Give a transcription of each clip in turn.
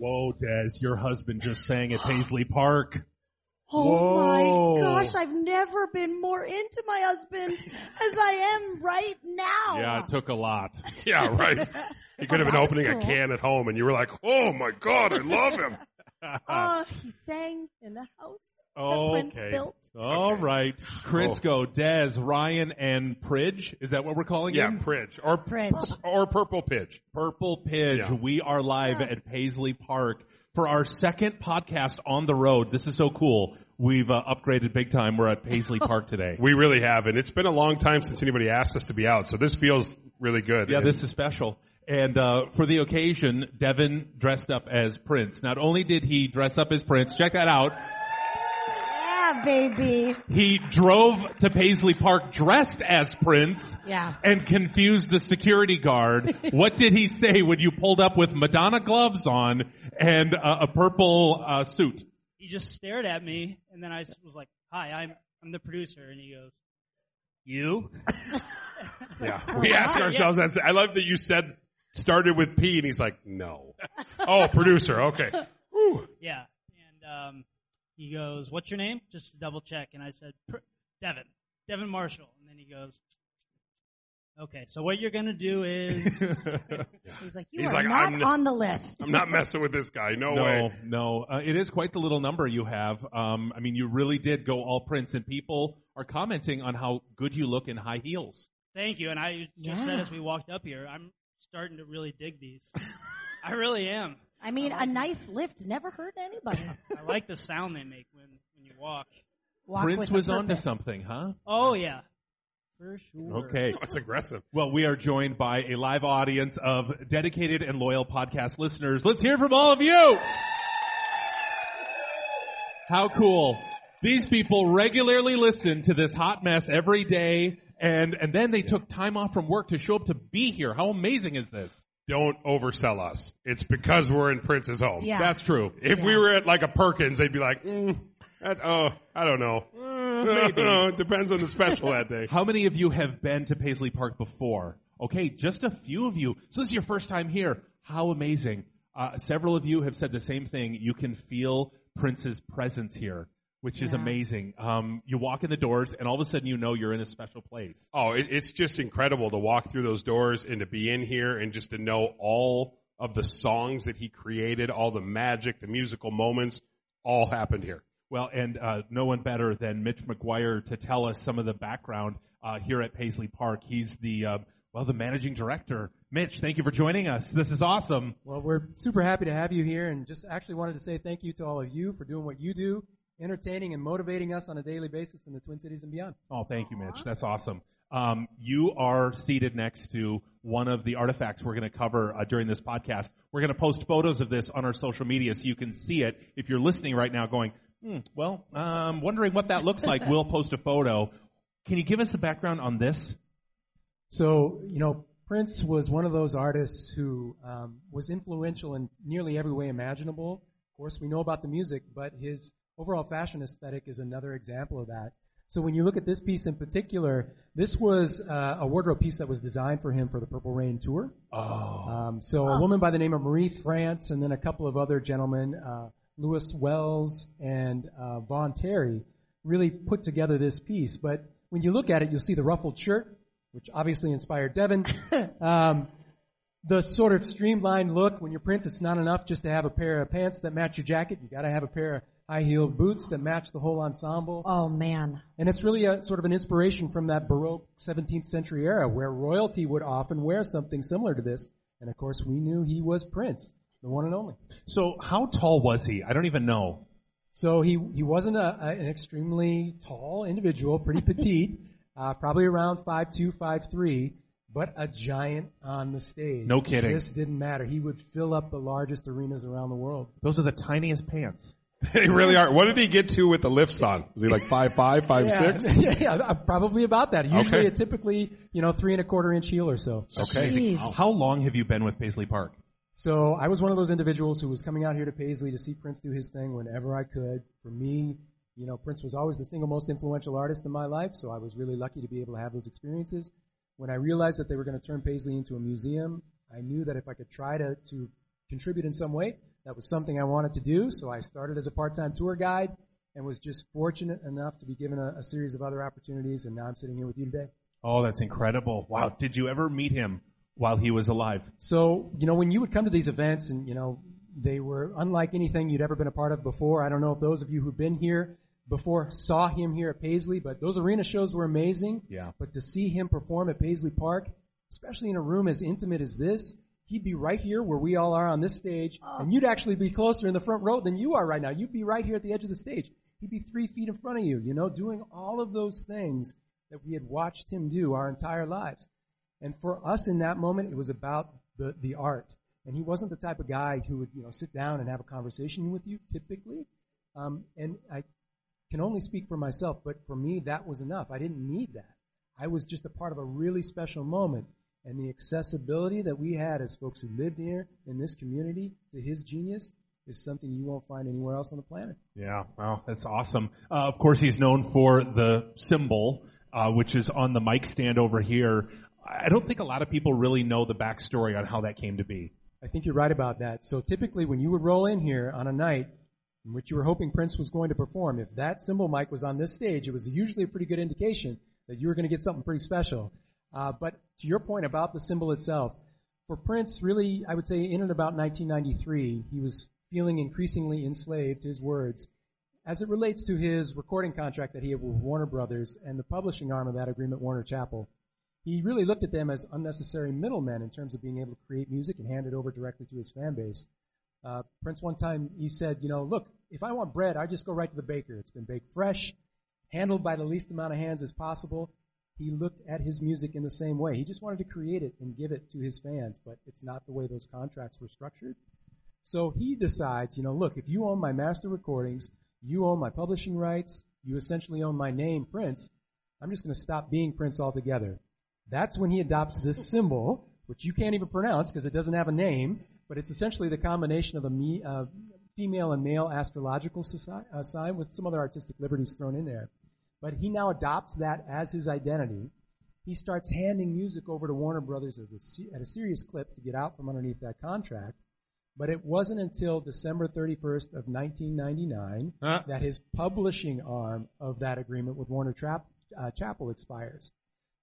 Whoa, Des, your husband just sang at Paisley Park. Oh Whoa. my gosh, I've never been more into my husband as I am right now. Yeah, it took a lot. Yeah, right. You could have been that was opening a can at home and you were like, oh my god, I love him. Uh, he sang in the house that Prince Okay. built. All right. Crisco, Des, Ryan, and Pridge. Is that what we're calling it? Yeah, him? Pridge. Or, Pridge. or Purple Pidge. Purple Pidge. Yeah. We are live at Paisley Park for our second podcast on the road. This is so cool. We've uh, upgraded big time. We're at Paisley Park today. We really have. And it's been a long time since anybody asked us to be out. So this feels really good. Yeah, And this is special. And uh, for the occasion, Devin dressed up as Prince. Not only did he dress up as Prince, check that out. Yeah, baby. He drove to Paisley Park dressed as Prince Yeah. and confused the security guard. what did he say when you pulled up with Madonna gloves on and uh, a purple uh, suit? he just stared at me, and then I was like, "Hi, I'm I'm the producer," and he goes, "You?" Yeah. We ask ourselves that. I love that you said started with P and he's like, no. Oh, producer. Okay. Whew. yeah, and um, he goes, "What's your name?" Just to double check, and I said, "Pr- "Devin, Devin Marshall," and then he goes, "Okay, so what you're gonna do is." He's like, you He's are like, not I'm n- on the list. I'm not messing with this guy. No, No, way. no. Uh, it is quite the little number you have. Um, I mean, you really did go all Prince, and people are commenting on how good you look in high heels. Thank you, and I just said as we walked up here, I'm starting to really dig these. I really am. I mean, a nice lift never hurt anybody. I like the sound they make when when you walk. Walk Prince was onto purpose. something, huh? Oh yeah, for sure. Okay. That's aggressive. Well, we are joined by a live audience of dedicated and loyal podcast listeners. Let's hear from all of you. How cool. These people regularly listen to this hot mess every day and, and then they took time off from work to show up to be here. How amazing is this? Don't oversell us. It's because we're in Prince's home. Yeah. That's true. If we were at like a Perkins, they'd be like, mm, that, oh, I don't know. maybe. it depends on the special that day. How many of you have been to Paisley Park before? Okay, just a few of you. So this is your first time here. How amazing. Uh, several of you have said the same thing. You can feel Prince's presence here, which is amazing. Um, you walk in the doors and all of a sudden you know you're in a special place. Oh, it, it's just incredible to walk through those doors and to be in here and just to know all of the songs that he created, all the magic, the musical moments, all happened here. Well, and uh, no one better than Mitch McGuire to tell us some of the background uh, here at Paisley Park. He's the uh, well, the managing director. Mitch, thank you for joining us. This is awesome. Well, we're super happy to have you here and just actually wanted to say thank you to all of you for doing what you do, entertaining and motivating us on a daily basis in the Twin Cities and beyond. Oh, thank you, Mitch. That's awesome. Um, you are seated next to one of the artifacts we're going to cover uh, during this podcast. We're going to post photos of this on our social media so you can see it. If you're listening right now, going, hmm, well, um, wondering what that looks like, we'll post a photo. Can you give us the background on this? So, you know, Prince was one of those artists who um, was influential in nearly every way imaginable. Of course, we know about the music, but his overall fashion aesthetic is another example of that. So when you look at this piece in particular, this was uh, a wardrobe piece that was designed for him for the Purple Rain tour. Oh, Um, so a woman by the name of Marie France and then a couple of other gentlemen, uh, Louis Wells and uh, Vaughn Terry, really put together this piece. But when you look at it, you'll see the ruffled shirt, which obviously inspired Devin. um, the sort of streamlined look. When you're Prince, it's not enough just to have a pair of pants that match your jacket. You got to have a pair of high-heeled boots that match the whole ensemble. Oh man. And it's really a sort of an inspiration from that Baroque 17th century era where royalty would often wear something similar to this. And of course, we knew he was Prince. the one and only. So how tall was he? I don't even know. So he he wasn't a, a, an extremely tall individual, pretty petite, uh, probably around five two, five three, but a giant on the stage. No kidding. This didn't matter. He would fill up the largest arenas around the world. Those are the tiniest pants. They really are. What did he get to with the lifts on? Was he like five five, five yeah, six? yeah, yeah, uh, probably about that. Usually, Okay. a typically, you know, three and a quarter inch heel or so. Okay. Jeez. How long have you been with Paisley Park? So I was one of those individuals who was coming out here to Paisley to see Prince do his thing whenever I could. For me, you know, Prince was always the single most influential artist in my life, so I was really lucky to be able to have those experiences. When I realized that they were going to turn Paisley into a museum, I knew that if I could try to, to contribute in some way, that was something I wanted to do. So I started as a part-time tour guide and was just fortunate enough to be given a, a series of other opportunities, and now I'm sitting here with you today. Oh, that's incredible. Wow. Did you ever meet him while he was alive? So, you know, when you would come to these events and, you know, they were unlike anything you'd ever been a part of before. I don't know if those of you who've been here before saw him here at Paisley, but those arena shows were amazing. Yeah. But to see him perform at Paisley Park, especially in a room as intimate as this, he'd be right here where we all are on this stage, and you'd actually be closer in the front row than you are right now. You'd be right here at the edge of the stage. He'd be three feet in front of you, you know, doing all of those things that we had watched him do our entire lives. And for us in that moment, it was about the, the art. And he wasn't the type of guy who would, you know, sit down and have a conversation with you typically. Um, and I can only speak for myself, but for me, that was enough. I didn't need that. I was just a part of a really special moment. And the accessibility that we had as folks who lived here in this community to his genius is something you won't find anywhere else on the planet. Yeah, wow, that's awesome. Uh, of course, he's known for the symbol, uh, which is on the mic stand over here. I don't think a lot of people really know the backstory on how that came to be. I think you're right about that. So typically when you would roll in here on a night in which you were hoping Prince was going to perform, if that symbol mic was on this stage, it was usually a pretty good indication that you were going to get something pretty special. Uh, but to your point about the symbol itself, for Prince, really, I would say in and about 1993, he was feeling increasingly enslaved, his words, as it relates to his recording contract that he had with Warner Brothers and the publishing arm of that agreement, Warner Chappell he really looked at them as unnecessary middlemen in terms of being able to create music and hand it over directly to his fan base. Uh, Prince one time he said, you know, look, if I want bread, I just go right to the baker. It's been baked fresh, handled by the least amount of hands as possible. He looked at his music in the same way. He just wanted to create it and give it to his fans, but it's not the way those contracts were structured. So he decides, you know, look, if you own my master recordings, you own my publishing rights, you essentially own my name, Prince, I'm just going to stop being Prince altogether. That's when he adopts this symbol, which you can't even pronounce because it doesn't have a name, but it's essentially the combination of a me, uh, female and male astrological soci- uh, sign with some other artistic liberties thrown in there. But he now adopts that as his identity. He starts handing music over to Warner Brothers as a, at a serious clip to get out from underneath that contract. But it wasn't until December 31st of 1999 Huh? that his publishing arm of that agreement with Warner Trap, uh, Chappell expires.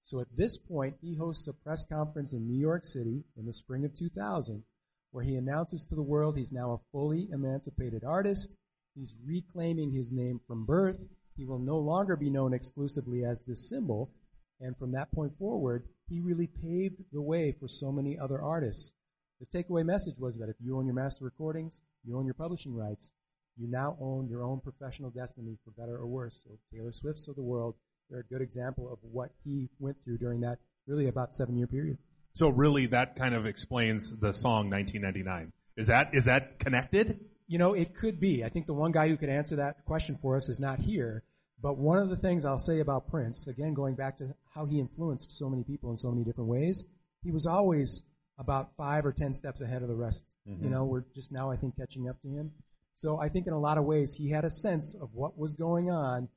So at this point, he hosts a press conference in New York City in the spring of 2000 where he announces to the world he's now a fully emancipated artist. He's reclaiming his name from birth. He will no longer be known exclusively as this symbol. And from that point forward, he really paved the way for so many other artists. The takeaway message was that if you own your master recordings, you own your publishing rights, you now own your own professional destiny for better or worse. So Taylor Swift's of the world, they're a good example of what he went through during that really about seven year period. So really, that kind of explains the song 1999. Is that is that connected? You know, it could be. I think the one guy who could answer that question for us is not here. But one of the things I'll say about Prince, again, going back to how he influenced so many people in so many different ways, he was always about five or ten steps ahead of the rest. Mm-hmm. You know, we're just now, I think, catching up to him. So I think in a lot of ways, he had a sense of what was going on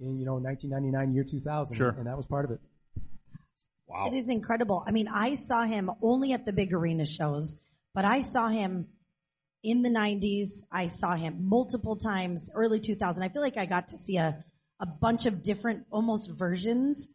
in, you know, 1999, year 2000. Sure. And that was part of it. Wow. It is incredible. I mean, I saw him only at the big arena shows, but I saw him in the 90s. I saw him multiple times, early 2000. I feel like I got to see a, a bunch of different, almost versions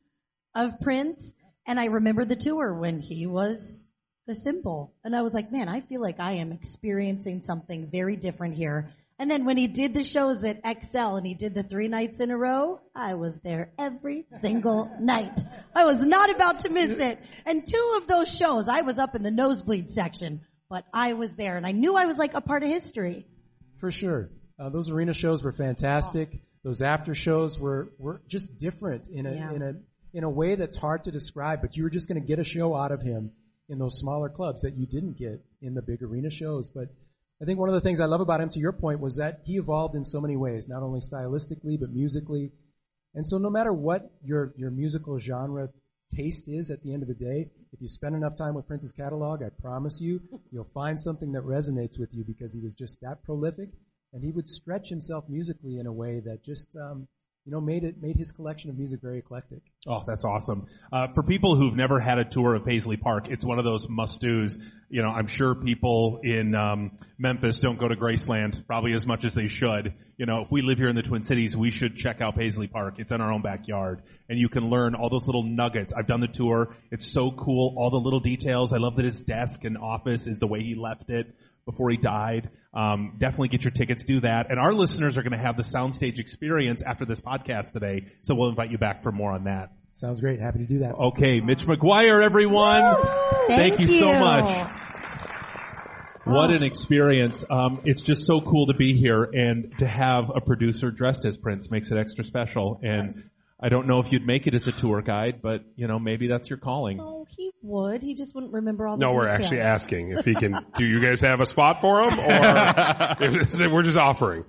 of Prince. And I remember the tour when he was the symbol. And I was like, man, I feel like I am experiencing something very different here. And then when he did the shows at Xcel and he did the three nights in a row, I was there every single night. I was not about to miss it. And two of those shows, I was up in the nosebleed section, but I was there and I knew I was like a part of history. For sure. Uh, those arena shows were fantastic. Those after shows were, were just different in a, Yeah. in a, in a way that's hard to describe, but you were just going to get a show out of him in those smaller clubs that you didn't get in the big arena shows. But I think one of the things I love about him, to your point, was that he evolved in so many ways, not only stylistically, but musically. And so no matter what your, your musical genre taste is at the end of the day, if you spend enough time with Prince's catalog, I promise you, you'll find something that resonates with you because he was just that prolific and he would stretch himself musically in a way that just, um, you know, made it, made his collection of music very eclectic. Oh, that's awesome. Uh, for people who've never had a tour of Paisley Park, it's one of those must-dos. You know, I'm sure people in um, Memphis don't go to Graceland probably as much as they should. You know, if we live here in the Twin Cities, we should check out Paisley Park. It's in our own backyard, and you can learn all those little nuggets. I've done the tour. It's so cool. All the little details. I love that his desk and office is the way he left it before he died. Um, definitely get your tickets, do that. And our listeners are going to have the soundstage experience after this podcast today, so we'll invite you back for more on that. Sounds great. Happy to do that. Okay, Mitch McGuire, everyone. Thank, you, so much. What an experience. Um, it's just so cool to be here and to have a producer dressed as Prince makes it extra special. And I don't know if you'd make it as a tour guide, but you know, maybe that's your calling. Oh, he would. He just wouldn't remember all the No, we're actually asking if he can. Do you guys have a spot for him, or is it- we're just offering?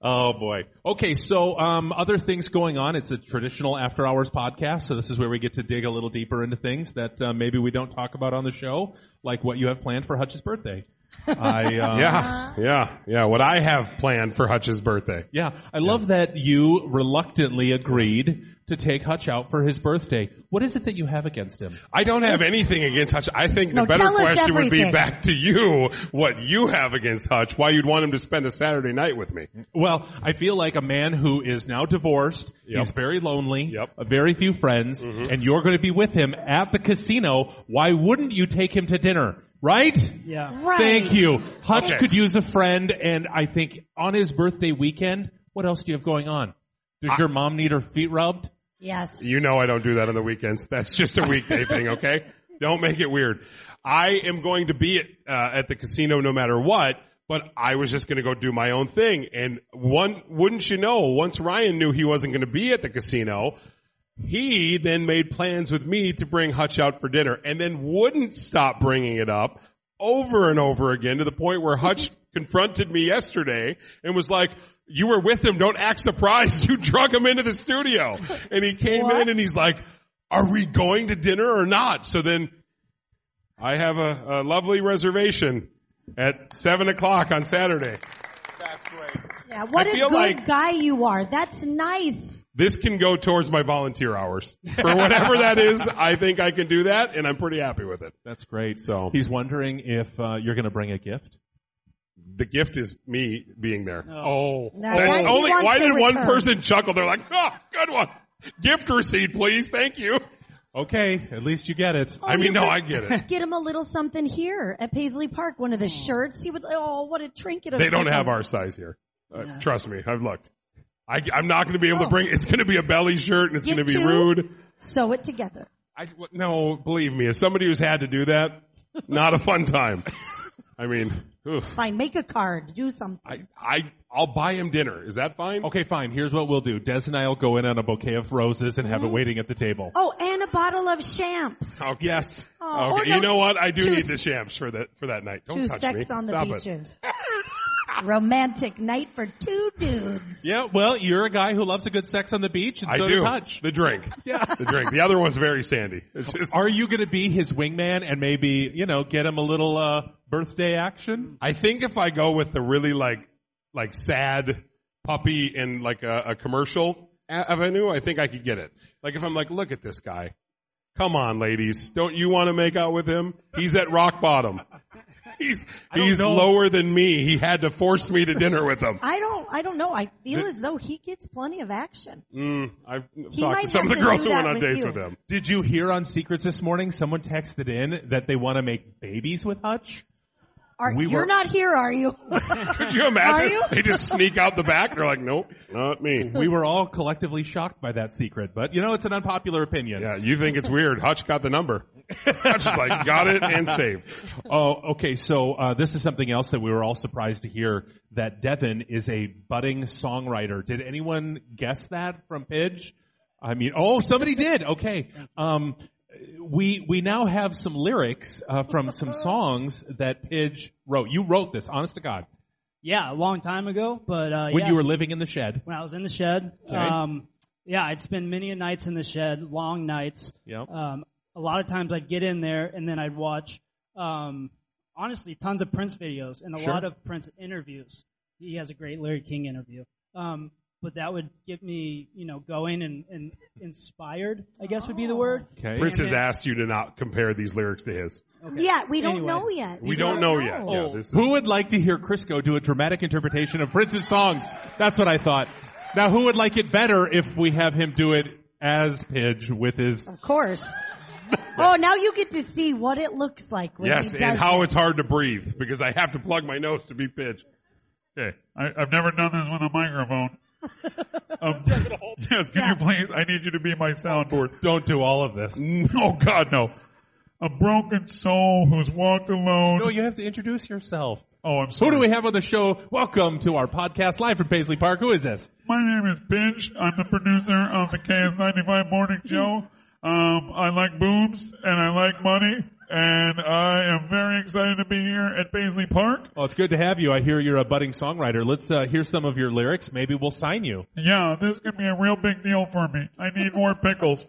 Oh boy. Okay, so um, other things going on. It's a traditional after hours podcast, so this is where we get to dig a little deeper into things that uh, maybe we don't talk about on the show, like what you have planned for Hutch's birthday. I uh, Yeah, yeah, yeah. What I have planned for Hutch's birthday. Yeah, I love that you reluctantly agreed to take Hutch out for his birthday. What is it that you have against him? I don't have anything against Hutch. I think the better question would be back to you what you have against Hutch, why you'd want him to spend a Saturday night with me. Well, I feel like a man who is now divorced, Yep. he's very lonely, Yep. a very few friends, and you're going to be with him at the casino. Why wouldn't you take him to dinner? Right? Yeah. Right. Thank you. Hutch Okay. could use a friend, and I think on his birthday weekend, what else do you have going on? Does your mom need her feet rubbed? Yes. You know I don't do that on the weekends. That's just a weekday thing, okay? Don't make it weird. I am going to be at, uh, at the casino no matter what, but I was just going to go do my own thing. And one, wouldn't you know, once Ryan knew he wasn't going to be at the casino, he then made plans with me to bring Hutch out for dinner and then wouldn't stop bringing it up over and over again to the point where Hutch confronted me yesterday and was like, you were with him. Don't act surprised. You drug him into the studio. And he came What? in and he's like, are we going to dinner or not? So then I have a, a lovely reservation at seven o'clock on Saturday. That's great. Yeah. What I a good like- guy you are. That's nice. This can go towards my volunteer hours. For whatever that is, I think I can do that and I'm pretty happy with it. That's great. So He's wondering if uh, you're going to bring a gift. the gift is me being there. Oh. Now, That's that only, why to did one person chuckle? They're like, oh, good one. Gift receipt, please. Thank you. Okay, at least you get it. I mean, no, I get it. Get him a little something here at Paisley Park. One of the shirts. He would. Oh, what a trinket! of They don't people. have our size here. Uh, Trust me, I've looked. I, am not going to be able to oh. bring. It's going to be a belly shirt, and it's going to be two. rude. Sew it together. I, no, believe me, as somebody who's had to do that, not a fun time. I mean, oof. Fine. Make a card. Do something. I, I, I'll buy him dinner. Is that fine? Okay, fine. Here's what we'll do. Des and I will go in on a bouquet of roses and have it mm-hmm. waiting at the table. Oh, and a bottle of champs. Okay. Yes. Oh, or Okay. no, you know what? I do two- need the shams for that for that night. Don't Two touch sex me. on the Stop it. beaches. Romantic night for two dudes. Yeah, well, you're a guy who loves a good sex on the beach, and I so do. does Hutch. The drink. Yeah. The drink. The other one's very sandy. It's just, Are you going to be his wingman and maybe, you know, get him a little uh, birthday action? I think if I go with the really like, like sad puppy in like a, a commercial avenue, I think I could get it. Like if I'm like, look at this guy. Come on, ladies. Don't you want to make out with him? He's at rock bottom. He's, he's know. lower than me. He had to force me to dinner with him. I don't. I don't know. I feel as though he gets plenty of action. Mm, I've He talked to some of the girls who went on with dates you. with him. Did you hear on Secrets this morning someone texted in that they want to make babies with Hutch? Are, We you're were- not here, are you? Could you imagine? Are you? They just sneak out the back. They're like, nope, not me. We were all collectively shocked by that secret, but you know, it's an unpopular opinion. Yeah, you think it's weird. Hutch got the number. Hutch is like, got it and saved. Oh, okay. So uh, this is something else that we were all surprised to hear that Devin is a budding songwriter. Did anyone guess that from Pidge? I mean, oh, somebody did. Okay. Um, we we now have some lyrics uh, from some songs that Pidge wrote. You wrote this, honest to God, Yeah, a long time ago, but uh, when yeah, you were living in the shed. when I was in the shed. Okay. Um, yeah, I'd spend many a nights in the shed, long nights. Yep. Um, a lot of times I'd get in there and then I'd watch, um, honestly, tons of Prince videos and a Sure. lot of Prince interviews. He has a great Larry King interview. Um, but that would get me, you know, going and, and inspired, I guess would be the oh. word. Okay. Prince has then- asked you to not compare these lyrics to his. yeah, we don't Anyway. know yet. We don't know yet. Oh, Yeah, this is, who would like to hear Crisco do a dramatic interpretation of Prince's songs? That's what I thought. Now, who would like it better if we have him do it as Pidge with his? Of course. oh, now you get to see what it looks like when yes, and how it. it's hard to breathe because I have to plug my nose to be pitched. Okay, I, I've never done this with a microphone. Um, yes, can you please? I need you to be my soundboard. Don't do all of this. Oh God, no. A broken soul who's walked alone. No, you have to introduce yourself. oh, I'm Who do we have on the show? Welcome to our podcast live from Paisley Park. Who is this? My name is Pinch. I'm the producer of the KS95 Morning Show. Um, I like boobs and I like money, and I am very excited to be here at Paisley Park. Well, it's good to have you. I hear you're a budding songwriter. Let's uh, hear some of your lyrics. Maybe we'll sign you. Yeah, this could be a real big deal for me. I need more pickles.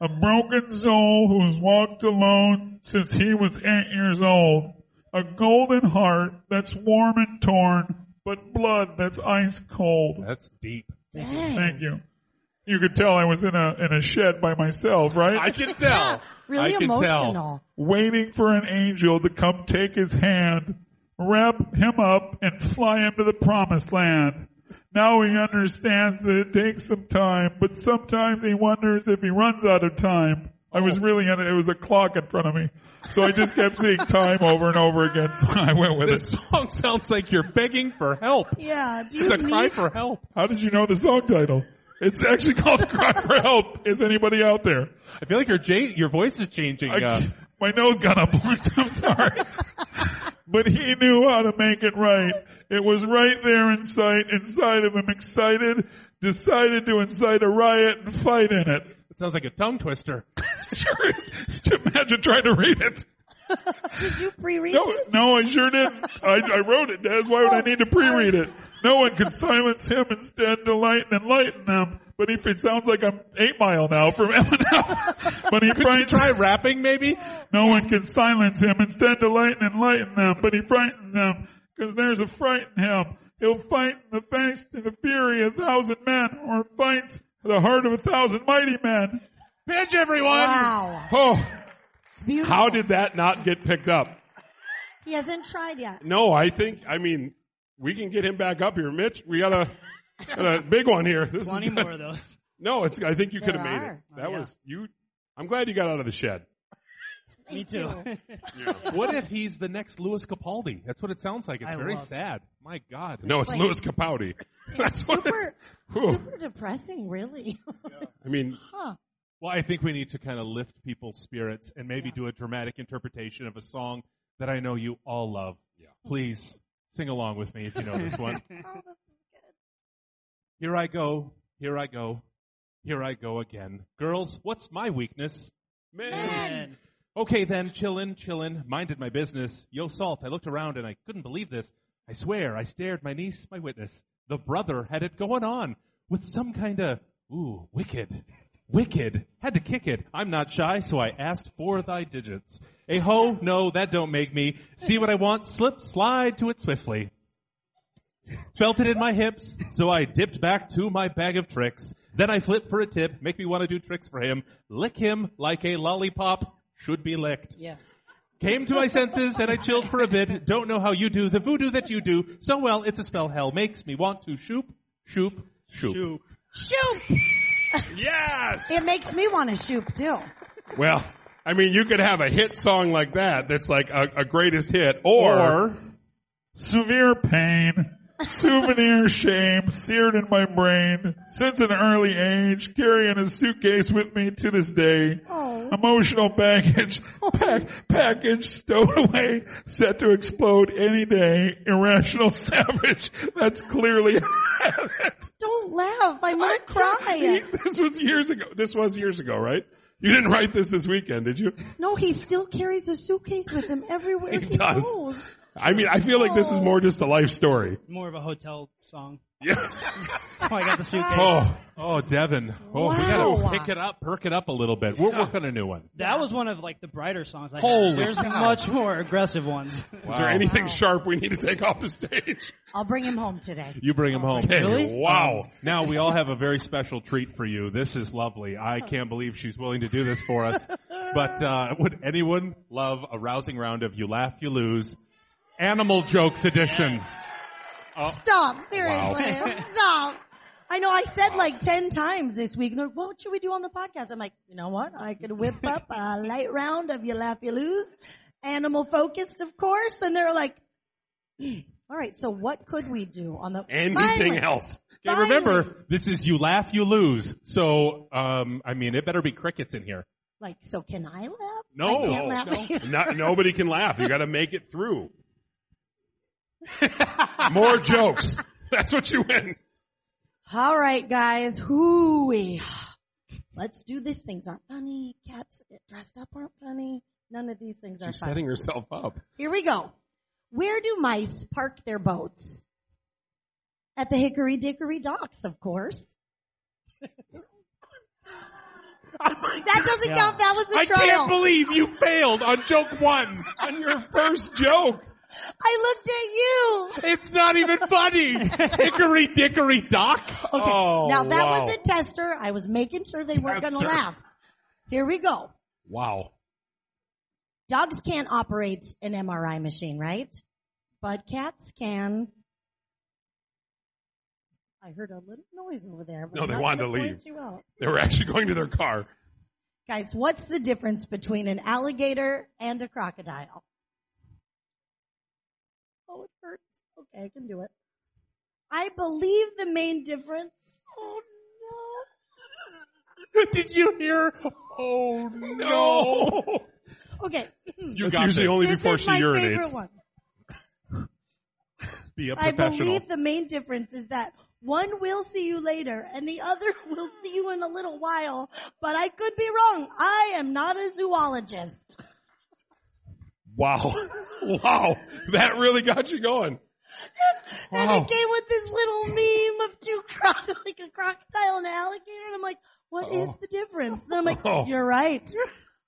A broken soul who's walked alone since he was eight years old. A golden heart that's warm and torn, but blood that's ice cold. That's deep. Dang. Thank you. You could tell I was in a in a shed by myself, right? I can tell. Really I can emotional. tell. Waiting for an angel to come take his hand, wrap him up, and fly him to the promised land. Now he understands that it takes some time, but sometimes he wonders if he runs out of time. I was oh. really in it. It was a clock in front of me. So I just kept seeing time over and over again, so I went with This it. This song sounds like you're begging for help. Yeah, do you It's a cry for help. How did you know the song title? It's actually called Cry for Help. Is anybody out there? I feel like your J- your voice is changing. I, Uh, my nose got unplugged. I'm sorry. but he knew how to make it right. It was right there in sight, inside of him, excited, decided to incite a riot and fight in it. it sounds like a tongue twister. Sure is. Imagine trying to read it. Did you pre-read No, this? no, I sure didn't. I, I wrote it, Des. Why would I oh, need to pre-read it? No one can silence him, instead delight and enlighten them. But if it sounds like I'm eight mile now from Eminem, but he Could you frightens try rapping maybe? No one can silence him, instead delight and enlighten them, but he frightens them, because there's a fright in him. He'll fight in the face to the fury of a thousand men, or fights the heart of a thousand mighty men. Pitch everyone! Wow. Oh, It's beautiful. how did that not get picked up? He hasn't tried yet. No, I think, I mean, we can get him back up here. Mitch, we got a, got a big one here. This Plenty is, more of those. no, it's, I think you could have made it. Oh, that Oh, yeah. was, you, I'm glad you got out of the shed. Me too. What if he's the next Lewis Capaldi? That's what it sounds like. It's I very love- sad. My God. No, it's Like- Lewis Capaldi. That's what it's, Super, Whew. super depressing, really. I mean, huh. Well, I think we need to kind of lift people's spirits and maybe do a dramatic interpretation of a song that I know you all love. Yeah. Please sing along with me if you know this one. Here I go, here I go, here I go again. Girls, what's my weakness? man, And Okay then, chillin', chillin', minded my business. Yo, Salt, I looked around and I couldn't believe this. I swear, I stared my niece, my witness. The brother had it going on with some kinda, ooh, wicked. Wicked. Had to kick it. I'm not shy, so I asked for thy digits. A ho, no, that don't make me. See what I want, slip, slide to it swiftly. Felt it in my hips, so I dipped back to my bag of tricks. Then I flipped for a tip, make me want to do tricks for him. Lick him like a lollipop should be licked. Yes. Came to my senses and I chilled for a bit. Don't know how you do the voodoo that you do. So well, it's a spell hell. Makes me want to shoop, shoop, shoop. Shoot! Yes! It makes me want to shoot too. Well, I mean, you could have a hit song like that that's like a, a greatest hit, or, Or Severe pain, souvenir shame seared in my brain since an early age, carrying a suitcase with me to this day. Oh. Emotional baggage, oh. pack, package stowed away, set to explode any day. Irrational savage. That's clearly it. Don't laugh. I'm gonna cry. this was years ago. This was years ago, right? You didn't write this this weekend, did you? No, he still carries a suitcase with him everywhere He he, does. goes. I mean, I feel like this is more just a life story. More of a hotel song. Yeah. Oh, I got the suitcase. Oh, oh, Devin. Oh, we Wow. gotta pick it up, perk it up a little bit. We're working a new one. That was one of like the brighter songs. I Holy. There's cow. much more aggressive ones. is there anything sharp we need to take off the stage? I'll bring him home today. You bring him home. Hey, Really? wow. Now we all have a very special treat for you. This is lovely. I can't believe she's willing to do this for us. But uh, would anyone love a rousing round of you laugh, you lose, animal jokes edition? Stop, seriously. Stop. I know I said like 10 times this week, like, what should we do on the podcast? I'm like, you know what? I could whip up a light round of you laugh, you lose. Animal focused, of course. And they're like, "Hmm, all right, so what could we do on the Anything Finally. else? Okay, Finally. remember, this is you laugh, you lose. So, um, I mean, it better be crickets in here. Like, so can I laugh? No, I can't no. Not, nobody can laugh. You gotta make it through. More jokes. That's what you win. All right, guys. Hooey. Let's do this. Things aren't funny. Cats get dressed up aren't funny. None of these things are She's funny. setting herself up. Here we go. Where do mice park their boats? At the Hickory Dickory docks, of course. that doesn't count. That was a I trial. I can't believe you failed on joke one. On your first joke. I looked at you. It's not even funny. Hickory dickory dock. Okay. Oh, now that wow. was a tester. I was making sure they weren't going to laugh. Here we go. Wow. Dogs can't operate an MRI machine, right? But cats can. I heard a little noise over there. No, they wanted gonna leave. They were actually going to their car. Guys, what's the difference between an alligator and a crocodile? Oh, it hurts. Okay, I can do it. I believe the main difference. Oh no. Did you hear? Oh no. No. no. Okay. You That's got usually this. only this before is she my urinates. favorite one. Be a I professional. I believe the main difference is that one will see you later and the other will see you in a little while, but I could be wrong. I am not a zoologist. Wow. Wow. That really got you going. And Wow. it came with this little meme of two croc, like a crocodile and an alligator, and I'm like, what is the difference? And I'm like, Oh. you're right.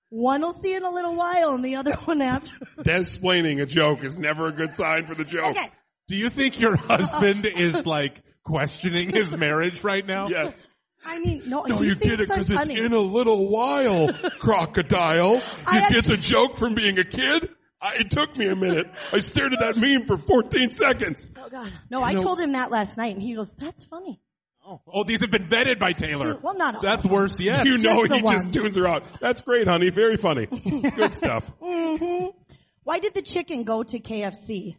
One will see in a little while and the other one after. Desplaining a joke is never a good sign for the joke. Okay. Do you think your husband is like questioning his marriage right now? Yes. I mean, no, No, you get it thinks I'm because it's in a little while, crocodile. You I get the joke from being a kid? I, it took me a minute. I stared at that meme for 14 seconds. Oh God. No, I told him that last night and he goes, that's funny. Oh, these have been vetted by Taylor. Well, not all. That's worse yet. You know Just the he just tunes her out. That's great, honey. Very funny. Good stuff. hmm Why did the chicken go to KFC?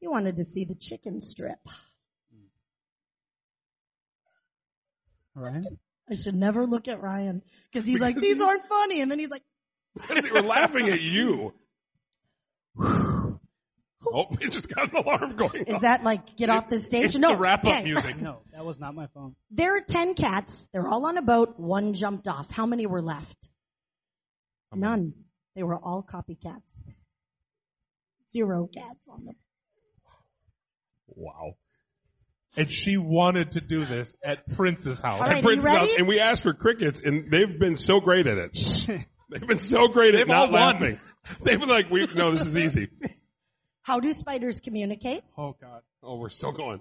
He wanted to see the chicken strip. Right? I should never look at Ryan because he's like, these aren't funny. And then he's like, Because they were laughing at you. Oh, it just got an alarm going is off. that like, get off the stage? It's no. the wrap up okay. music. No, that was not my phone. There are 10 cats. They're all on a boat. One jumped off. How many were left? None. They were all copycats. Zero cats on the Wow. And she wanted to do this at Prince's house. All right, At Prince's house, and we asked for crickets, and they've been so great at it. they've been so great at They've not all won. laughing. They've been like, "We no, this is easy." How do spiders communicate? Oh God. Oh, we're still going.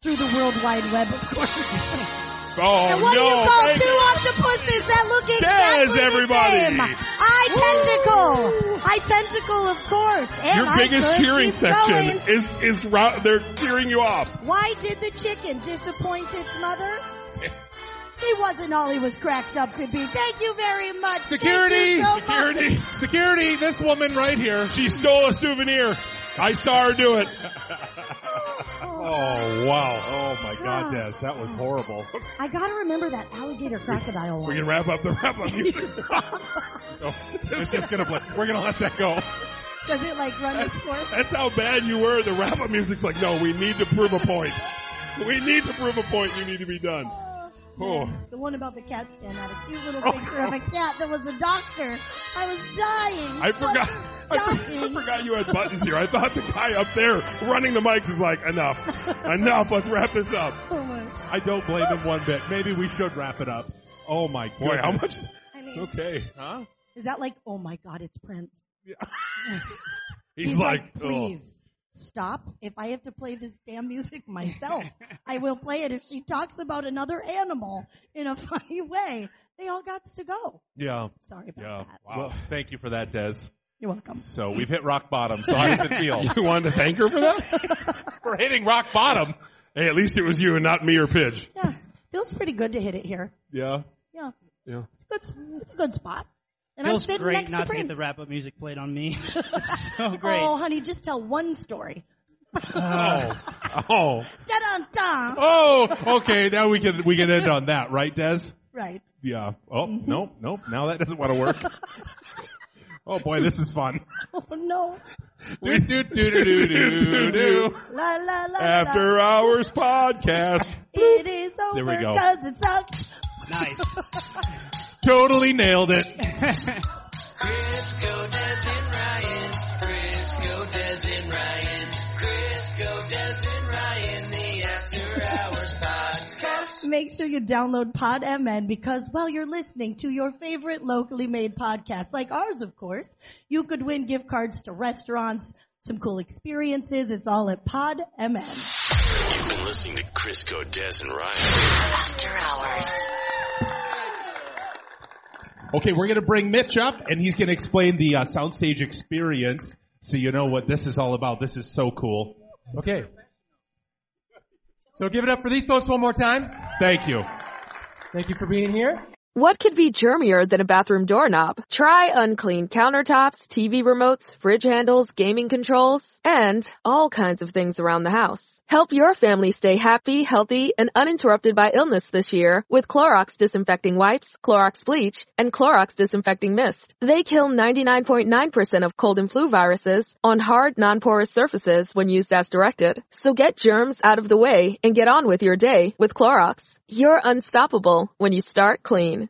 Through the World Wide Web, of course. Oh and what no! do you call thank two you. octopuses that look exactly Des, the everybody. same? I tentacle. I tentacle, of course. And Your biggest cheering section going. is is they're cheering you off. Why did the chicken disappoint its mother? He wasn't all he was cracked up to be. Thank you very much. Security! you so much. Security. Security, this woman right here. She stole a souvenir. I saw her do it. Oh wow! Oh my God, Des, that was horrible. I gotta remember that alligator crocodile one. We one. can wrap up the wrap up music. It's just gonna play. We're gonna let that go. Does it like run its course? That's how bad you were. The wrap up music's like, no, we need to prove a point. We need to prove a point. You need to be done. Oh. The one about the cat scan had a cute little Oh. picture of a cat that was a doctor. I was dying. I forgot. I, I forgot you had buttons here. I thought the guy up there running the mics is like, enough, enough. Let's wrap this up. Oh I don't blame him one bit. Maybe we should wrap it up. Oh my Boy, how much? I mean, Okay. Huh? is that like, oh my god, it's Prince? He's, like, oh. please stop. If I have to play this damn music myself, I will play it. If she talks about another animal in a funny way, they all got to go. Yeah. Sorry about Yeah. that. Well, thank you for that, Des. You're welcome. So we've hit rock bottom. So how does it feel? You wanted to thank her for that? for hitting rock bottom. hey, at least it was you and not me or Pidge. Yeah, feels pretty good to hit it here. Yeah. Yeah, Yeah. it's a good. It's a good spot. And Feels I'm sitting great next not to to get the wrap up music played on me. it's so oh, great. Oh, honey, just tell one story. Oh. Oh. Da dun dun. Oh. Okay. Now we can we can end on that, right, Des? Right. Yeah. Oh mm-hmm. nope, nope. Now that doesn't want to work. oh boy, this is fun. Oh no. do do do do do do do. La la la. After la. hours podcast. It is over There we go. because it sucks. Nice. Totally nailed it. Crisco, Des and Ryan. Crisco, Des and Ryan. Crisco, Des and Ryan. The After Hours Podcast. Make sure you download Pod MN because while you're listening to your favorite locally made podcasts, like ours, of course, you could win gift cards to restaurants, some cool experiences. It's all at Pod MN. You've been listening to Crisco, Des, and Ryan. After Hours. Okay, we're gonna bring Mitch up, and he's gonna explain the uh, soundstage experience, so you know what this is all about. This is so cool. Okay. So give it up for these folks one more time. Thank you. Thank you for being here. What could be germier than a bathroom doorknob? Try unclean countertops, TV remotes, fridge handles, gaming controls, and all kinds of things around the house. Help your family stay happy, healthy, and uninterrupted by illness this year with Clorox disinfecting wipes, Clorox bleach, and Clorox disinfecting mist. They kill 99.9% of cold and flu viruses on hard, non-porous surfaces when used as directed. So get germs out of the way and get on with your day with Clorox. You're unstoppable when you start clean.